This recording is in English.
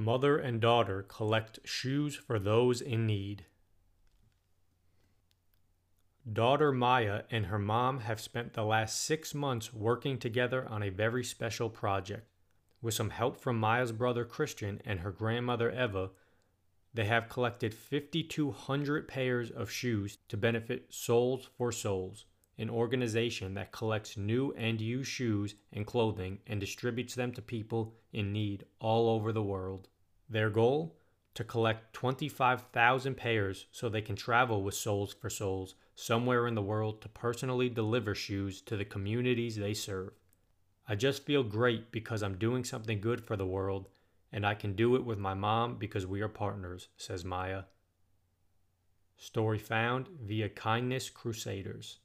Mother and daughter collect shoes for those in need. Daughter Maya and her mom have spent the last six months working together on a very special project. With some help from Maya's brother Christian and her grandmother Eva, they have collected 5,200 pairs of shoes to benefit Soles for Souls, an organization that collects new and used shoes and clothing and distributes them to people in need all over the world. Their goal? To collect 25,000 pairs so they can travel with Soles for Souls somewhere in the world to personally deliver shoes to the communities they serve. I just feel great because I'm doing something good for the world, and I can do it with my mom because we are partners, says Maya. Story found via Kindness Crusaders.